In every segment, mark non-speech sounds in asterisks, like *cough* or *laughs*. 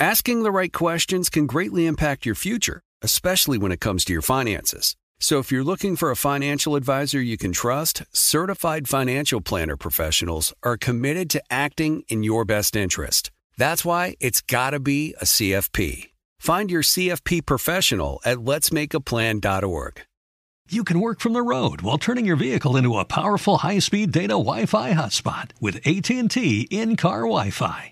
Asking the right questions can greatly impact your future, especially when it comes to your finances. So if you're looking for a financial advisor you can trust, certified financial planner professionals are committed to acting in your best interest. That's why it's got to be a CFP. Find your CFP professional at letsmakeaplan.org. You can work from the road while turning your vehicle into a powerful high-speed data Wi-Fi hotspot with AT&T in-car Wi-Fi.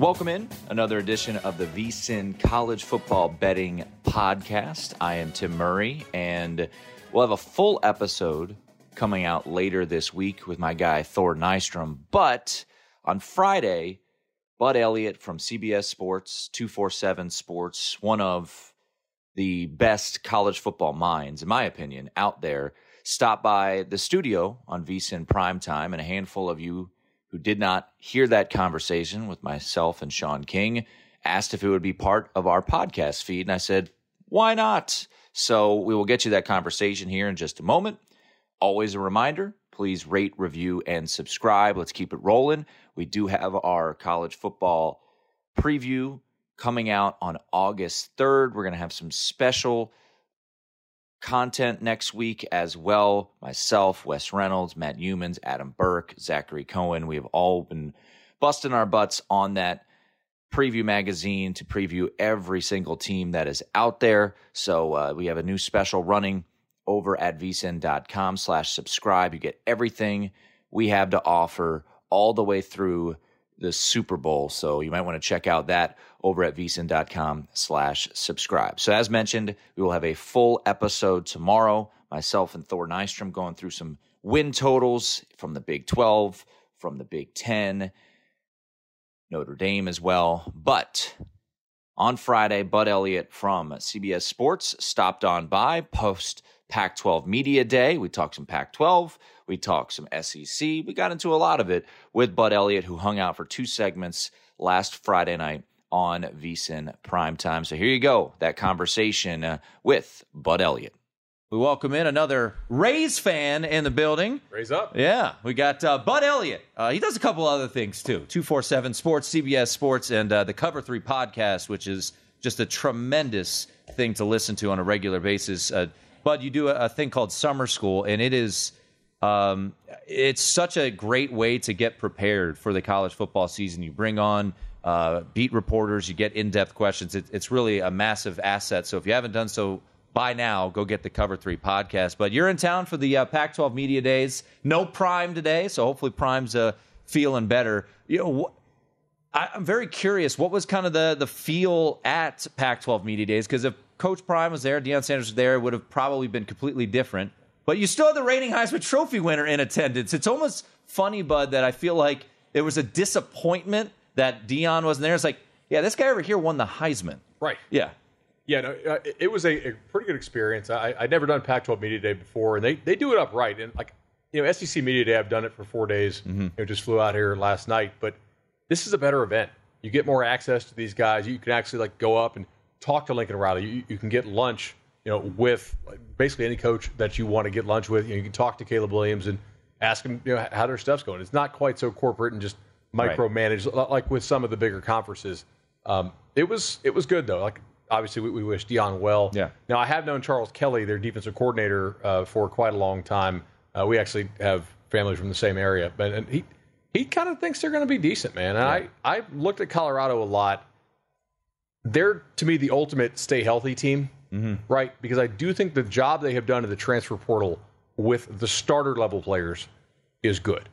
Welcome in another edition of the VSiN College Football Betting Podcast. I am Tim Murray, and we'll have a full episode coming out later this week with my guy Thor Nystrom. But on Friday, Bud Elliott from CBS Sports, 247 Sports, one of the best college football minds, in my opinion, out there, stopped by the studio on VSiN Primetime, and a handful of you who did not hear that conversation with myself and Shaun King asked if it would be part of our podcast feed. And I said, why not? So we will get you that conversation here in just a moment. Always a reminder please rate, review, and subscribe. Let's keep it rolling. We do have our college football preview coming out on August 3rd. We're going to have some special content next week as well. Myself, Wes Reynolds, Matt Youmans, Adam Burke, Zachary Cohen. We have all been busting our butts on that preview magazine to preview every single team that is out there. So uh, we have a new special running over at vsin.com slash subscribe. You get everything we have to offer all the way through the Super Bowl. So you might want to check out that over at vsin.com slash subscribe. So as mentioned, we will have a full episode tomorrow. Myself and Thor Nystrom going through some win totals from the Big 12, from the Big 10, Notre Dame as well. But on Friday, Bud Elliott from CBS Sports stopped on by post Pac 12 Media Day. We talked some Pac 12. We talked some SEC. We got into a lot of it with Bud Elliott, who hung out for two segments last Friday night on VSiN Primetime. So here you go, that conversation uh, with Bud Elliott. We welcome in another Rays fan in the building. Raise up. Yeah, we got uh, Bud Elliott. Uh, he does a couple other things too 247 Sports, CBS Sports, and uh, the Cover 3 podcast, which is just a tremendous thing to listen to on a regular basis. Bud, you do a, a thing called Summer School, and it is. Um, it's such a great way to get prepared for the college football season. You bring on uh, beat reporters, you get in depth questions. It, it's really a massive asset. So if you haven't done so by now, go get the Cover 3 podcast. But you're in town for the uh, Pac 12 Media Days. No Prime today, so hopefully Prime's uh, feeling better. You know, wh- I, I'm very curious. What was kind of the, the feel at Pac 12 Media Days? Because if Coach Prime was there, Deion Sanders was there, it would have probably been completely different. But you still had the reigning Heisman Trophy winner in attendance. It's almost funny, Bud, that I feel like it was a disappointment that Deion wasn't there. It's like, yeah, this guy over here won the Heisman. Right. Yeah. Yeah, no, uh, it- was a, a pretty good experience. I, I'd never done Pac-12 Media Day before, and they, they do it up right. And like, you know, SEC Media Day, I've done it for four days. You know, just flew out here last night, but this is a better event. You get more access to these guys. You can actually like go up and talk to Lincoln Riley. You, you can get lunch, you know, with basically any coach that you want to get lunch with. You, know, you can talk to Caleb Williams and ask him, you know, how their stuff's going. It's not quite so corporate and just micromanaged right. like with some of the bigger conferences. Um, it was it was good though. Like obviously we, we wish Deion well. Yeah. Now I have known Charles Kelly, their defensive coordinator, uh, for quite a long time. Uh, we actually have families from the same area, but and he he kind of thinks they're going to be decent, man. And yeah. I I looked at Colorado a lot. They're to me the ultimate stay healthy team, mm-hmm. right? Because I do think the job they have done in the transfer portal with the starter level players is good.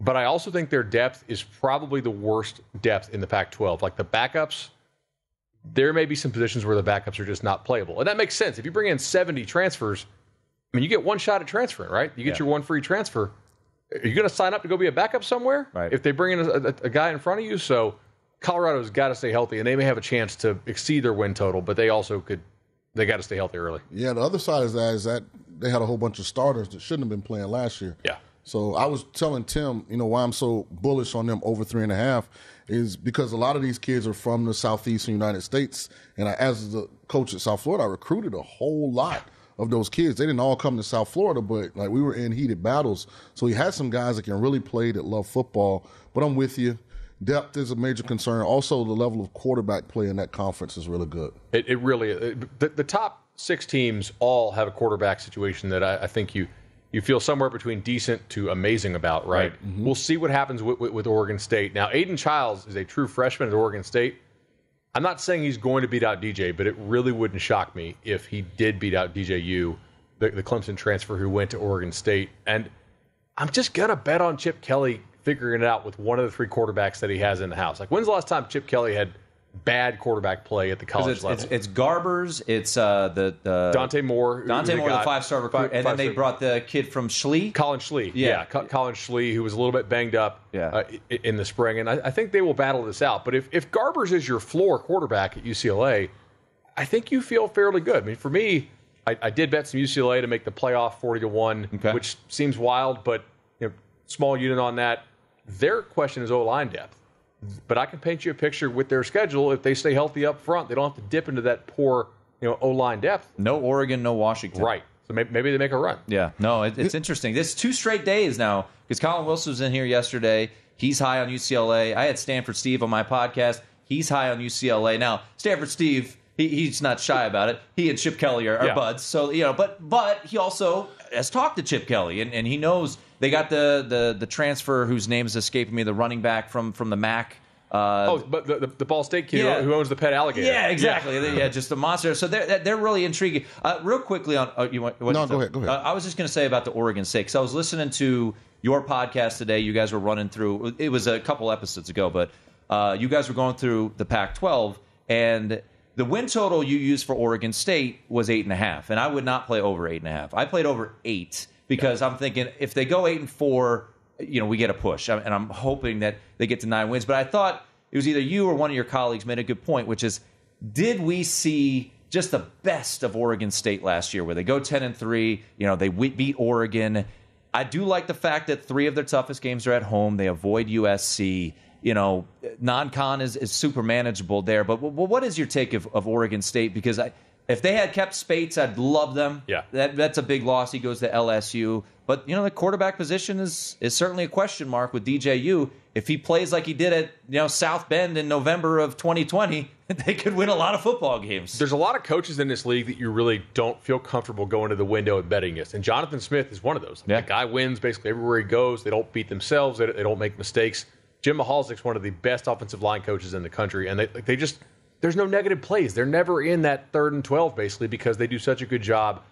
But I also think their depth is probably the worst depth in the Pac 12. Like the backups, there may be some positions where the backups are just not playable. And that makes sense. If you bring in 70 transfers, I mean, you get one shot at transferring, right? You get yeah. your one free transfer. Are you going to sign up to go be a backup somewhere? Right. If they bring in a, a, a guy in front of you, so Colorado's got to stay healthy, and they may have a chance to exceed their win total, but they also could. They got to stay healthy early. Yeah, the other side of that is that they had a whole bunch of starters that shouldn't have been playing last year. Yeah. So I was telling Tim, you know, why I'm so bullish on them over three and a half is because a lot of these kids are from the southeastern United States, and I, as the coach at South Florida, I recruited a whole lot of those kids. They didn't all come to South Florida, but like we were in heated battles. So he had some guys that can really play that love football. But I'm with you. Depth is a major concern. Also, the level of quarterback play in that conference is really good. It, it really it, the, the, top six teams all have a quarterback situation that I, I, think you you feel somewhere between decent to amazing about. Right. right. Mm-hmm. We'll see what happens with, with, with Oregon State. Now, Aidan Chiles is a true freshman at Oregon State. I'm not saying he's going to beat out DJ, but it really wouldn't shock me if he did beat out DJU, the, the Clemson transfer who went to Oregon State. And I'm just going to bet on Chip Kelly figuring it out with one of the three quarterbacks that he has in the house. Like, when's the last time Chip Kelly had – bad quarterback play at the college it's, level. It's, it's Garbers. It's uh, the, the Dante Moore. Dante Moore, the five star recruit, five, and then they brought the kid from Schlee, Collin Schlee. Yeah, yeah Collin Schlee, who was a little bit banged up. Yeah. Uh, in the spring, and I, I, think they will battle this out. But if if Garbers is your floor quarterback at UCLA, I think you feel fairly good. I mean, for me, I, I did bet some UCLA to make the playoff forty to one, okay. which seems wild, but you know, small unit on that. Their question is O line depth. But I can paint you a picture with their schedule. If they stay healthy up front, they don't have to dip into that poor, you know, O line depth. No Oregon, no Washington. Right. So maybe, maybe they make a run. Yeah. No, it, it's interesting. This two straight days now because Colin Wilson was in here yesterday. He's high on UCLA. I had Stanford Steve on my podcast. He's high on UCLA. Now Stanford Steve, he, he's not shy about it. He and Chip Kelly are, are yeah. buds. So you know, but but he also has talked to Chip Kelly and, and he knows they got the, the the transfer whose name is escaping me, the running back from from the MAC. Uh, oh, but the, the, the, Ball State kid yeah. who owns the pet alligator. Yeah, exactly. Yeah, yeah just a monster. So they're they're really intriguing. Uh, real quickly on uh, you want? no, go ahead. Go ahead. Uh, I was just going to say about the Oregon State because I was listening to your podcast today. You guys were running through. It was a couple episodes ago, but uh, you guys were going through the Pac-12 and. The win total you used for Oregon State was eight and a half, and I would not play over eight and a half. I played over eight because I'm thinking if they go eight and four, you know, we get a push, and I'm hoping that they get to nine wins. But I thought it was either you or one of your colleagues made a good point, which is, did we see just the best of Oregon State last year, where they go ten and three? You know, they beat Oregon. I do like the fact that three of their toughest games are at home. They avoid USC. You know, non-con is, is super manageable there. But what is your take of, of Oregon State? Because I, if they had kept Speights, I'd love them. Yeah, that, that's a big loss. He goes to LSU, but you know the quarterback position is is certainly a question mark with DJU. If he plays like he did at you know South Bend in November of 2020, *laughs* they could win a lot of football games. There's a lot of coaches in this league that you really don't feel comfortable going to the window and betting against, and Jonathan Smith is one of those. Yeah. The guy wins basically everywhere he goes. They don't beat themselves. They, they don't make mistakes. Jim Michalczik's one of the best offensive line coaches in the country, and they they just there's no negative plays. They're never in that third and 12 basically because they do such a good job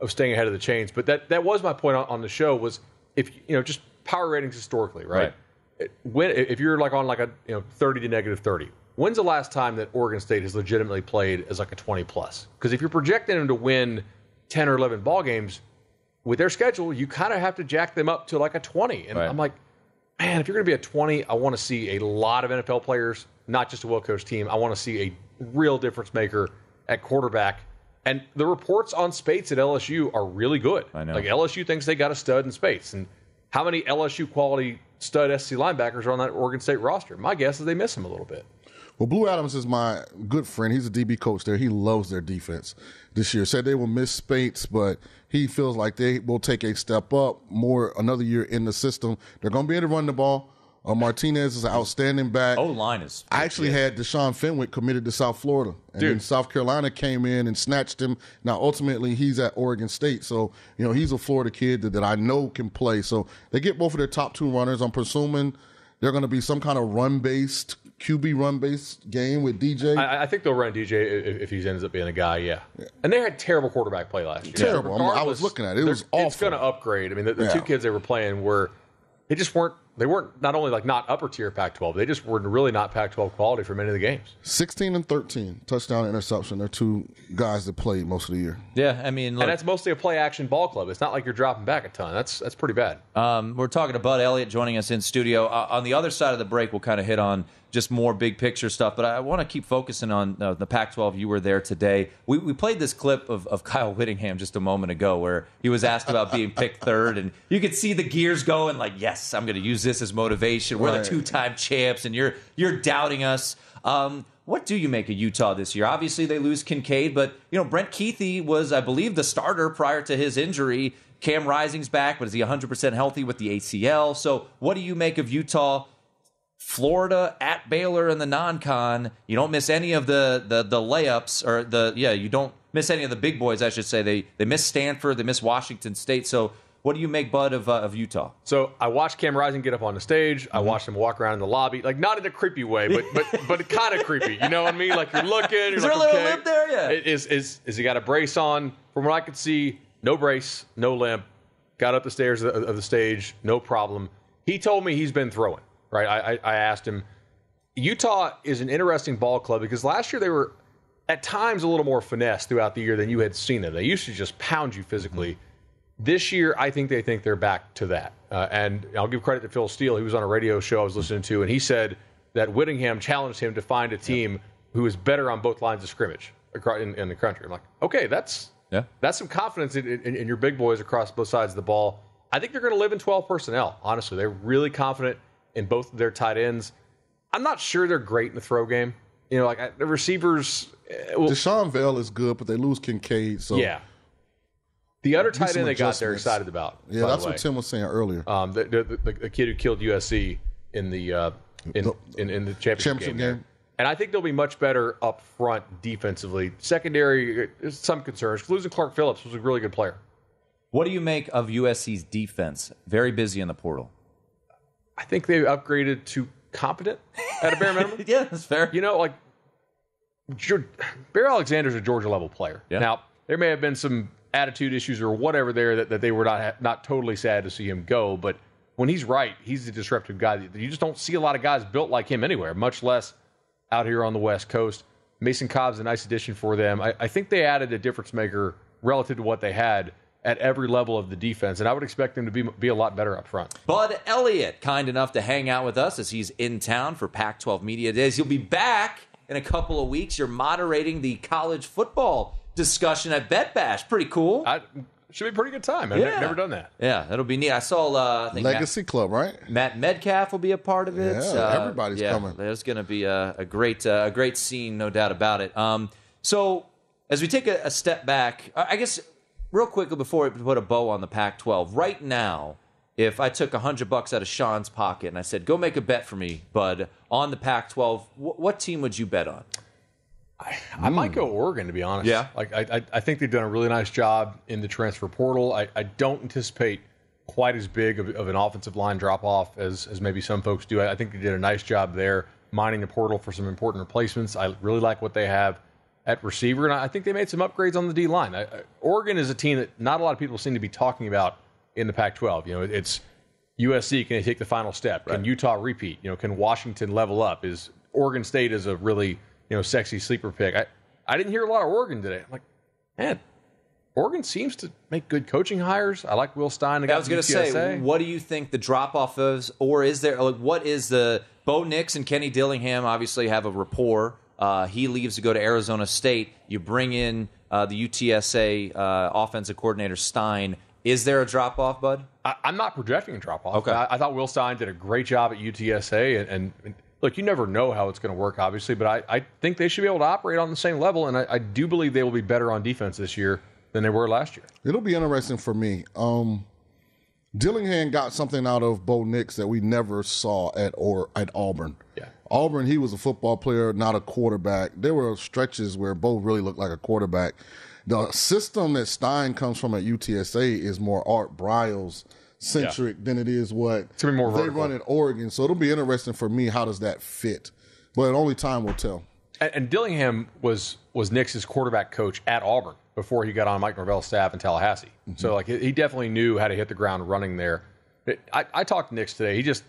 of staying ahead of the chains. But that, that was my point on, on the show was if, you know, just power ratings historically, right? right. When, if you're like on like a, you know, 30 to negative 30, when's the last time that Oregon State has legitimately played as like a 20 plus? Because if you're projecting them to win 10 or 11 ball games with their schedule, you kind of have to jack them up to like a 20. And right. I'm like, man, if you're going to be a 20, I want to see a lot of NFL players not just a well coached team. I want to see a real difference maker at quarterback. And the reports on Speights at LSU are really good. I know. Like LSU thinks they got a stud in Speights. And how many LSU quality stud SC linebackers are on that Oregon State roster? My guess is they miss him a little bit. Well, Blue Adams is my good friend. He's a DB coach there. He loves their defense this year. Said they will miss Speights, but he feels like they will take a step up, more another year in the system. They're going to be able to run the ball. Uh, Martinez is an outstanding back. O line is. I actually had Deshaun Fenwick committed to South Florida, and Dude. then South Carolina came in and snatched him. Now, ultimately, he's at Oregon State, so you know he's a Florida kid that, that I know can play. So they get both of their top two runners. I'm presuming they're going to be some kind of run based QB run based game with DJ. I, I think they'll run DJ if, if he ends up being a guy. Yeah. and they had terrible quarterback play last year. Terrible. I'm- I was looking at it. It they're- was It's going to upgrade. I mean, the, the Yeah. two kids they were playing were they just weren't. They weren't not only like not upper tier Pac-12. They just were really not Pac-12 quality for many of the games. 16 and 13 touchdown interception. They're two guys that played most of the year. Yeah, I mean, look, and that's mostly a play action ball club. It's not like you're dropping back a ton. That's that's pretty bad. Um, we're talking to Bud Elliott joining us in studio. Uh, on the other side of the break, we'll kind of hit on just more big picture stuff. But I want to keep focusing on uh, the Pac 12. You were there today. We, we played this clip of, of Kyle Whittingham just a moment ago where he was asked about being picked third. And you could see the gears going like, yes, I'm going to use this as motivation. We're Right. the two time champs, and you're, you're doubting us. Um, what do you make of Utah this year? Obviously, they lose Kincaid, but you know Brant Kuithe was, I believe, the starter prior to his injury. Cam Rising's back, but is he 100% healthy with the ACL? So, what do you make of Utah? Florida at Baylor in the non-con. You don't miss any of the the the layups or the yeah. You don't miss any of the big boys. I should say they they miss Stanford. They miss Washington State. So, what do you make, Bud, of uh, of Utah? So I watched Cam Rising get up on the stage. I watched him walk around in the lobby, like not in a creepy way, but but *laughs* but kind of creepy. You know what I mean? Like you're looking. You're Is like, there a little okay. limp there? Yeah. Is is is he got a brace on? From what I could see, no brace, no limp. Got up the stairs of of the stage, no problem. He told me he's been throwing. Right. I I, asked him. Utah is an interesting ball club because last year they were at times a little more finesse throughout the year than you had seen them. They used to just pound you physically. This year, I think they think they're back to that. Uh, and I'll give credit to Phil Steele. He was on a radio show I was listening to, and he said that Whittingham challenged him to find a team who is better on both lines of scrimmage across in, in the country. I'm like, okay, that's Yeah. that's some confidence in, in, in your big boys across both sides of the ball. I think they're going to live in 12 personnel. Honestly, they're really confident in both of their tight ends. I'm not sure they're great in the throw game. You know, like I- the receivers. eh, well, Deshaun Vale is good, but they lose Kincaid. So yeah. The other tight end they got, they're excited about. yeah, by the that's what. Tim was saying earlier. Um, the, the, the, the kid who killed USC in the uh, in, in in the championship, Championship game. game. And I think they'll be much better up front defensively. Secondary, uh, some concerns. Losing Clark Phillips was a really good player. What do you make of USC's defense? Very busy in the portal. I think they upgraded to competent at a bare *laughs* minimum. Yeah, that's fair. You know, like Bear Alexander's a Georgia level player. Yeah. Now there may have been some attitude issues or whatever there that, that they were not not totally sad to see him go, but when he's right, he's a disruptive guy. You just don't see a lot of guys built like him anywhere, much less out here on the West Coast. Mason Cobb's a nice addition for them. I, I think they added a difference maker relative to what they had at every level of the defense, and I would expect them to be be a lot better up front. Bud Elliott, kind enough to hang out with us as he's in town for Pac 12 Media Days. He'll be back in a couple of weeks. You're moderating the college football discussion at Bet Bash. Pretty cool. I, should be a pretty good time. I've Yeah. never done that. yeah, that'll be neat. I saw, uh, I think Matt- Legacy Club, right? Matt Medcalf will be a part of it. Yeah, Uh, everybody's yeah, coming. There's going to be a, a great uh, a great scene, no doubt about it. Um, so as we take a, a step back, I I guess real quickly before we put a bow on the Pac-12, right now, if I took a hundred bucks out of Shaun's pocket and I said, "Go make a bet for me, Bud, on the Pac-12," wh- what team would you bet on? I might go Oregon to be honest. Yeah. like I, I, I think they've done a really nice job in the transfer portal. I, I don't anticipate quite as big of, of an offensive line drop off as as maybe some folks do. I, I think they did a nice job there mining the portal for some important replacements. I really like what they have at receiver, and I think they made some upgrades on the D line. Oregon is a team that not a lot of people seem to be talking about in the Pac-12. You know, it's USC can they take the final step? Can Utah repeat? You know, can Washington level up? Is Oregon State is a really you know sexy sleeper pick? I I didn't hear a lot of Oregon today. I'm like, man, Oregon seems to make good coaching hires. I like Will Stein. I was going to say, what do you think the drop off is, or is there like what is the Bo Nix and Kenny Dillingham obviously have a rapport. Uh, he leaves to go to Arizona State. You bring in uh, the UTSA uh, offensive coordinator Stein. Is there a drop off, Bud? I, I'm not projecting a drop off. Okay. I, I thought Will Stein did a great job at UTSA, and, and look, you never know how it's going to work, obviously, but I, I think they should be able to operate on the same level, and I, I do believe they will be better on defense this year than they were last year. It'll be interesting for me. Um, Dillingham got something out of Bo Nix that we never saw at or at Auburn. Yeah. Auburn, he was a football player, not a quarterback. There were stretches where Bo really looked like a quarterback. The system that Stein comes from at UTSA is more Art Briles centric yeah. than it is what they vertical. run in Oregon. So it'll be interesting for me. How does that fit? But only time will tell. And, and Dillingham was was Nix's quarterback coach at Auburn before he got on Mike Norvell's staff in Tallahassee. Mm-hmm. So like he definitely knew how to hit the ground running there. I, I talked to Nix today. He just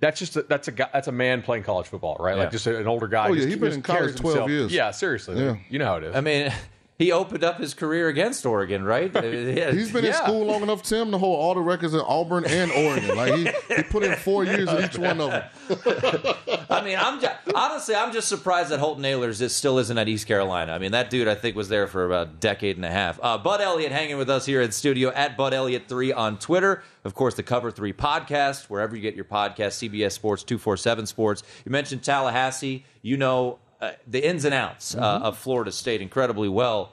that's just a, that's a guy, that's a man playing college football, right? Yeah. Like just an older guy. Oh yeah, he's been in college twelve himself. years. Yeah, seriously. Yeah. you know how it is. I mean. He opened up his career against Oregon, right? *laughs* He's been yeah. in school long enough, Tim, to hold all the records at Auburn and Oregon. Like he, he put in four years in each one of them. *laughs* I mean, I'm just, honestly, I'm just surprised that Holton Ahlers is, still isn't at East Carolina. I mean, that dude, I think, was there for about a decade and a half. Uh, Bud Elliott hanging with us here in studio at Bud Elliott three on Twitter. Of course, the Cover Three podcast, wherever you get your podcast, CBS Sports, two four seven Sports. You mentioned Tallahassee. You know uh, the ins and outs uh, mm-hmm. of Florida State incredibly well.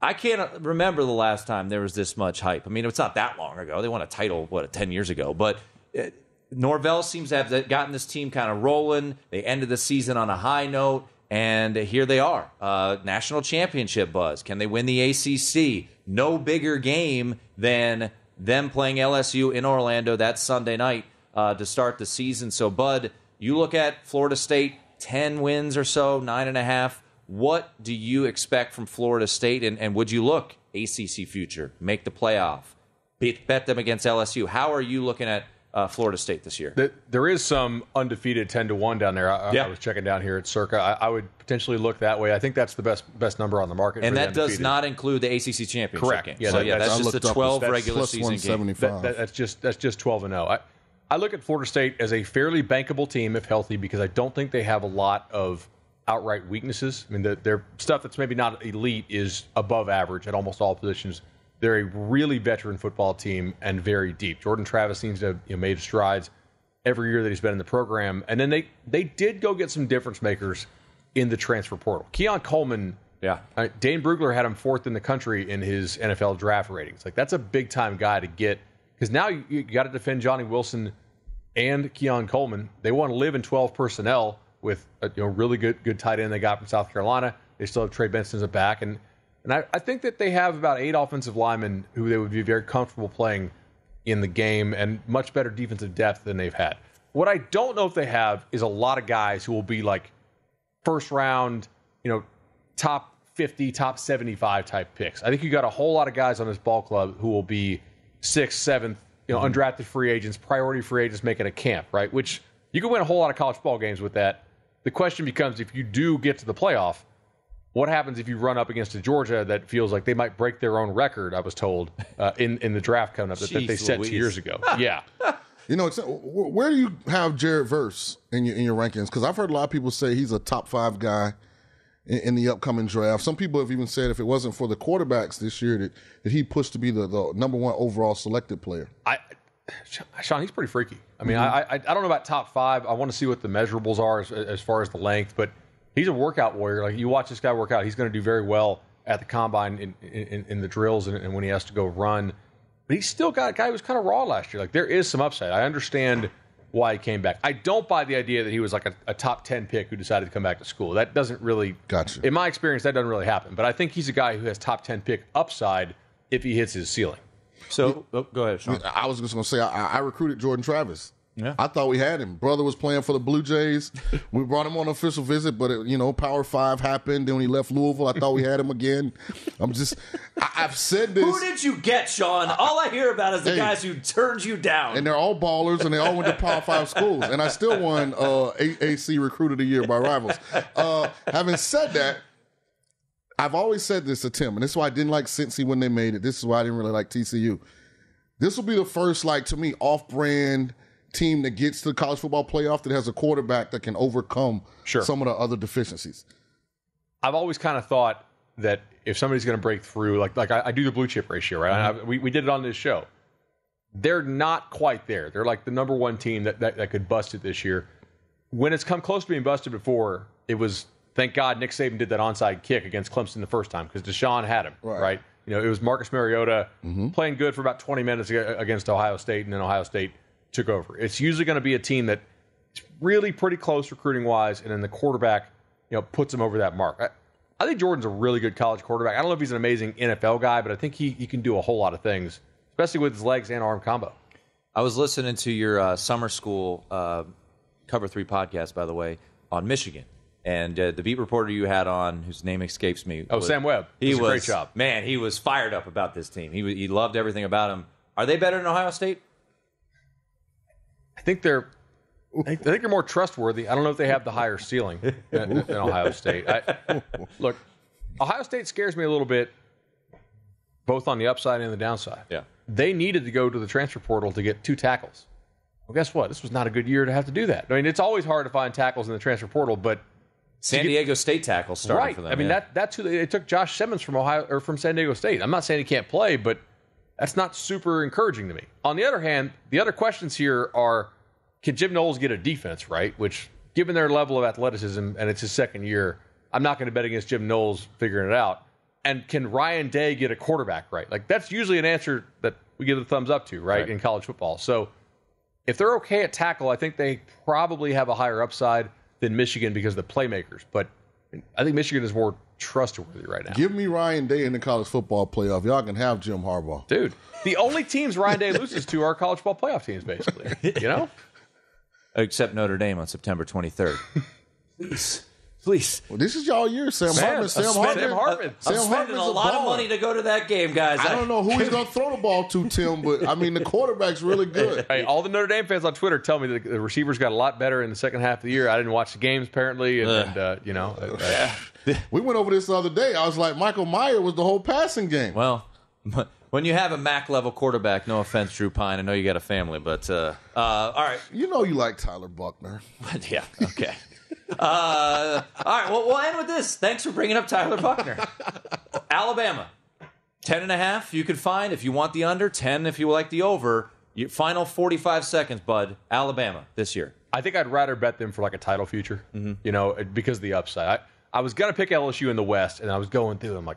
I can't remember the last time there was this much hype. I mean, it's not that long ago. They won a title, what, 10 years ago. But it, uh, Norvell seems to have gotten this team kind of rolling. They ended the season on a high note, and here they are. Uh, national championship buzz. Can they win the ACC? No bigger game than them playing LSU in Orlando that Sunday night uh, to start the season. So, Bud, you look at Florida State, 10 wins or so, nine and a half what do you expect from Florida State? And, and would you look ACC future, make the playoff, bet, bet them against LSU? How are you looking at uh, Florida State this year? There is some undefeated ten to one down there. I, yeah. I was checking down here at Circa. I, I, would potentially look that way. I think that's the best best number on the market. And that does not include the ACC championship Correct. game. Yeah, so that, yeah, that's, that's just the twelve regular season game. That, that, that's just that's just twelve and zero. Oh. I, I look at Florida State as a fairly bankable team if healthy because I don't think they have a lot of outright weaknesses. I mean, the, their stuff that's maybe not elite is above average at almost all positions. They're a really veteran football team and very deep. Jordan Travis seems to have you know, made strides every year that he's been in the program. And then they they did go get some difference makers in the transfer portal. Keon Coleman, yeah, uh, Dane Brugler had him fourth in the country in his NFL draft ratings. Like that's a big time guy to get because now you, you got to defend Johnny Wilson and Keon Coleman. They want to live in 12 personnel with a you know, really good good tight end they got from South Carolina. They still have Trey Benson as a back, and and I, I think that they have about eight offensive linemen who they would be very comfortable playing in the game and much better defensive depth than they've had. What I don't know if they have is a lot of guys who will be like first round, you know, top 50, top 75 type picks. I think you got a whole lot of guys on this ball club who will be sixth, seventh, you know, mm-hmm. undrafted free agents, priority free agents making a camp, right? Which you can win a whole lot of college ball games with that. The question becomes if you do get to the playoff, what happens if you run up against a Georgia that feels like they might break their own record? I was told uh, *laughs* in in the draft coming up that, that they set two years ago. *laughs* yeah. You know, where do you have Jared Verse in your in your rankings? Because I've heard a lot of people say he's a top five guy in, in, the upcoming draft. Some people have even said if it wasn't for the quarterbacks this year, that, that he pushed to be the, the number one overall selected player. I Shaun, he's pretty freaky. I mean, mm-hmm. I, I, I don't know about top five. I want to see what the measurables are as, as far as the length, but he's a workout warrior. Like you watch this guy work out, he's going to do very well at the combine in, in, in the drills and, and, when he has to go run. But he's still got a guy who was kind of raw last year. Like there is some upside. I understand why he came back. I don't buy the idea that he was like a, a top ten pick who decided to come back to school. That doesn't really. Gotcha. In my experience, that doesn't really happen. But I think he's a guy who has top ten pick upside if he hits his ceiling. So oh, go ahead, Shaun. I was just going to say I, I recruited Jordan Travis. Yeah. I thought we had him. Brother was playing for the Blue Jays. *laughs* we brought him on an official visit, but it, you know, Power Five happened. Then when he left Louisville, I thought we had him again. I'm just, I, have said this. Who did you get, Shaun? All I hear about is the hey, guys who turned you down. And they're all ballers, and they all went to Power Five schools. And I still won uh, AAC Recruit of the Year by Rivals. Uh, having said that, I've always said this to Tim, and this is why I didn't like Cincy when they made it. This is why I didn't really like TCU. This will be the first, like to me, off-brand team that gets to the college football playoff that has a quarterback that can overcome sure. some of the other deficiencies. I've always kind of thought that if somebody's going to break through, like like I, I, do the blue chip ratio, right? Mm-hmm. I, we we did it on this show. They're not quite there. They're like the number one team that, that, that could bust it this year. when it's come close to being busted before, it was thank God Nick Saban did that onside kick against Clemson the first time because Deshaun had him right. right. You know, it was Marcus Mariota mm-hmm. playing good for about 20 minutes against Ohio State, and then Ohio State took over. It's usually going to be a team that is really pretty close recruiting wise, and then the quarterback, you know, puts them over that mark. I, I think Jordan's a really good college quarterback. I don't know if he's an amazing NFL guy, but I think he, he can do a whole lot of things, especially with his legs and arm combo. I was listening to your uh, summer school uh, Cover Three podcast, by the way, on Michigan, and uh, the beat reporter you had on, whose name escapes me. Oh, was, Sam Webb. He was, was great job. Man, he was fired up about this team. He he loved everything about him. Are they better than Ohio State? I think they're. I think they're more trustworthy. I don't know if they have the higher ceiling than, Ohio State. I, look, Ohio State scares me a little bit, both on the upside and the downside. Yeah, they needed to go to the transfer portal to get two tackles. Well, guess what? This was not a good year to have to do that. I mean, it's always hard to find tackles in the transfer portal, but San Diego State tackle started right. for them. I mean, yeah. that that's who they, they, took Josh Simmons from Ohio or from San Diego State. I'm not saying he can't play, but that's not super encouraging to me. On the other hand, the other questions here are: Can Jim Knowles get a defense right? Which, given their level of athleticism and it's his second year, I'm not going to bet against Jim Knowles figuring it out. And can Ryan Day get a quarterback right? Like that's usually an answer that we give the thumbs up to, right, right. in college football. So if they're okay at tackle, I think they probably have a higher upside than Michigan because of the playmakers. But I think Michigan is more trustworthy right now. Give me Ryan Day in the college football playoff. Y'all can have Jim Harbaugh. Dude, the only teams Ryan Day loses to are college football playoff teams, basically. You know? *laughs* Except Notre Dame on September 23rd. *laughs* Please. Please. Well, this is y'all year, Sam Man, Hartman. Sam Hartman. Sam Hartman. I'm spending Hartman's a lot baller. of money to go to that game, guys. I don't know who he's going *laughs* to throw the ball to, Tim, but I mean, the quarterback's really good. Hey, all the Notre Dame fans on Twitter tell me that the receivers got a lot better in the second half of the year. I didn't watch the games, apparently, and, and uh, you know. *laughs* we went over this the other day. I was like, Michael Mayer was the whole passing game. Well, *laughs* when you have a MAC level quarterback, no offense, Drew Pyne, I know you got a family, but uh, uh, all right. You know you like Tyler Buchner. yeah, okay. Uh, all right, well, we'll end with this. Thanks for bringing up Tyler Buchner. Alabama, 10 and a half you could find if you want the under, 10 if you like the over. Your final 45 seconds, bud. Alabama this year. I think I'd rather bet them for like a title future, mm-hmm. you know, because of the upside. I, I was going to pick LSU in the West, and I was going through. I'm like,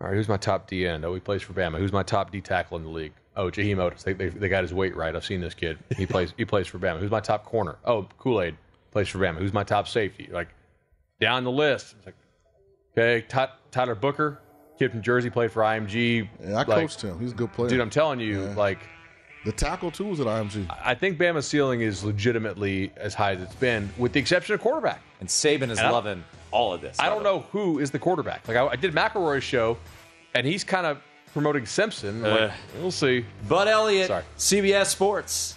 all right, who's my top D end? Oh, he plays for Bama. Who's my top D tackle in the league? Oh, Jaheim Oatis. They, they, they got his weight right. I've seen this kid. He *laughs* plays he plays for Bama. Who's my top corner? Oh, Kool Aid plays for Bama. Who's my top safety? Like down the list. It's like, okay, Tyler Booker, kid from Jersey, played for IMG. Yeah, I like, coached him. He's a good player. Dude, I'm telling you, yeah. like the tackle too was at IMG. I think Bama's ceiling is legitimately as high as it's been, with the exception of quarterback. And Saban is and loving all of this. I don't know who is the quarterback. Like I, I did McElroy's show, and he's kind of promoting Simpson. Uh, like, we'll see. Bud Elliott, Sorry. CBS Sports.